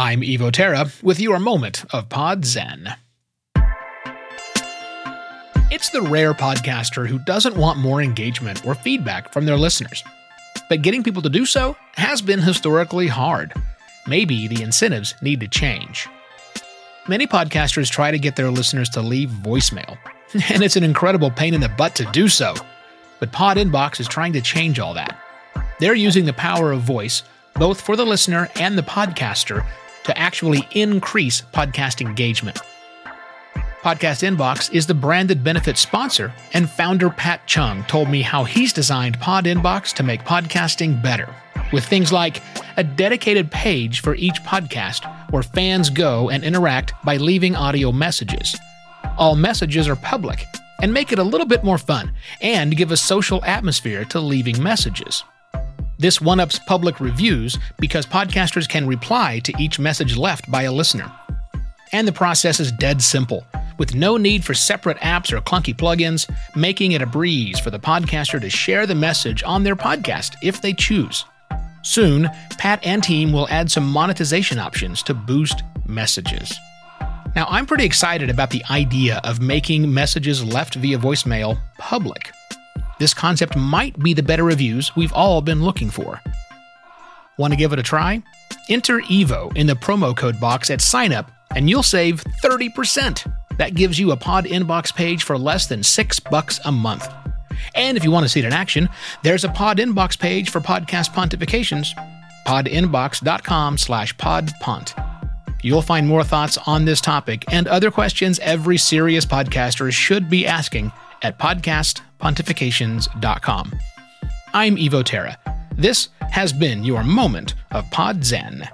I'm Evo Terra with your moment of Pod Zen. It's the rare podcaster who doesn't want more engagement or feedback from their listeners. But getting people to do so has been historically hard. Maybe the incentives need to change. Many podcasters try to get their listeners to leave voicemail, and it's an incredible pain in the butt to do so. But PodInbox is trying to change all that. They're using the power of voice, both for the listener and the podcaster, to actually increase podcast engagement. Podcast Inbox is the branded benefit sponsor, and founder Pat Cheung told me how he's designed PodInbox to make podcasting better, with things like a dedicated page for each podcast where fans go and interact by leaving audio messages. All messages are public and make it a little bit more fun and give a social atmosphere to leaving messages. This one ups public reviews because podcasters can reply to each message left by a listener. And the process is dead simple with no need for separate apps or clunky plugins, making it a breeze for the podcaster to share the message on their podcast if they choose. Soon, Pat and team will add some monetization options to boost messages. Now, I'm pretty excited about the idea of making messages left via voicemail public. This concept might be the better reviews we've all been looking for. Want to give it a try? Enter EVO in the promo code box at signup and you'll save 30%. That gives you a PodInbox page for less than six bucks a month. And if you want to see it in action, there's a PodInbox page for podcast pontifications, podinbox.com slash podpont. You'll find more thoughts on this topic and other questions every serious podcaster should be asking at podcastpontifications.com. I'm Evo Terra. This has been your moment of Pod Zen.